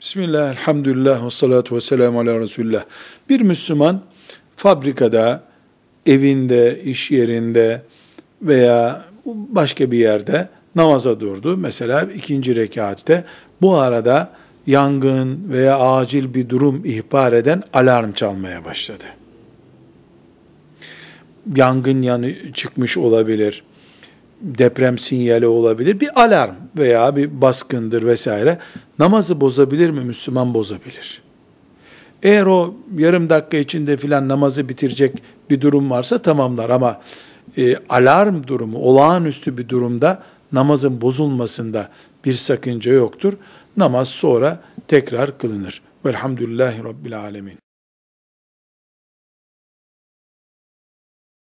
Bismillah, elhamdülillah ve salatu ve selamu ala Resulullah. Bir Müslüman fabrikada, evinde, iş yerinde veya başka bir yerde namaza durdu. Mesela ikinci rekatte bu arada yangın veya acil bir durum ihbar eden alarm çalmaya başladı. Yangın yanı çıkmış olabilir deprem sinyali olabilir. Bir alarm veya bir baskındır vesaire. Namazı bozabilir mi? Müslüman bozabilir. Eğer o yarım dakika içinde filan namazı bitirecek bir durum varsa tamamlar ama e, alarm durumu, olağanüstü bir durumda namazın bozulmasında bir sakınca yoktur. Namaz sonra tekrar kılınır. Velhamdülillahi Rabbil Alemin.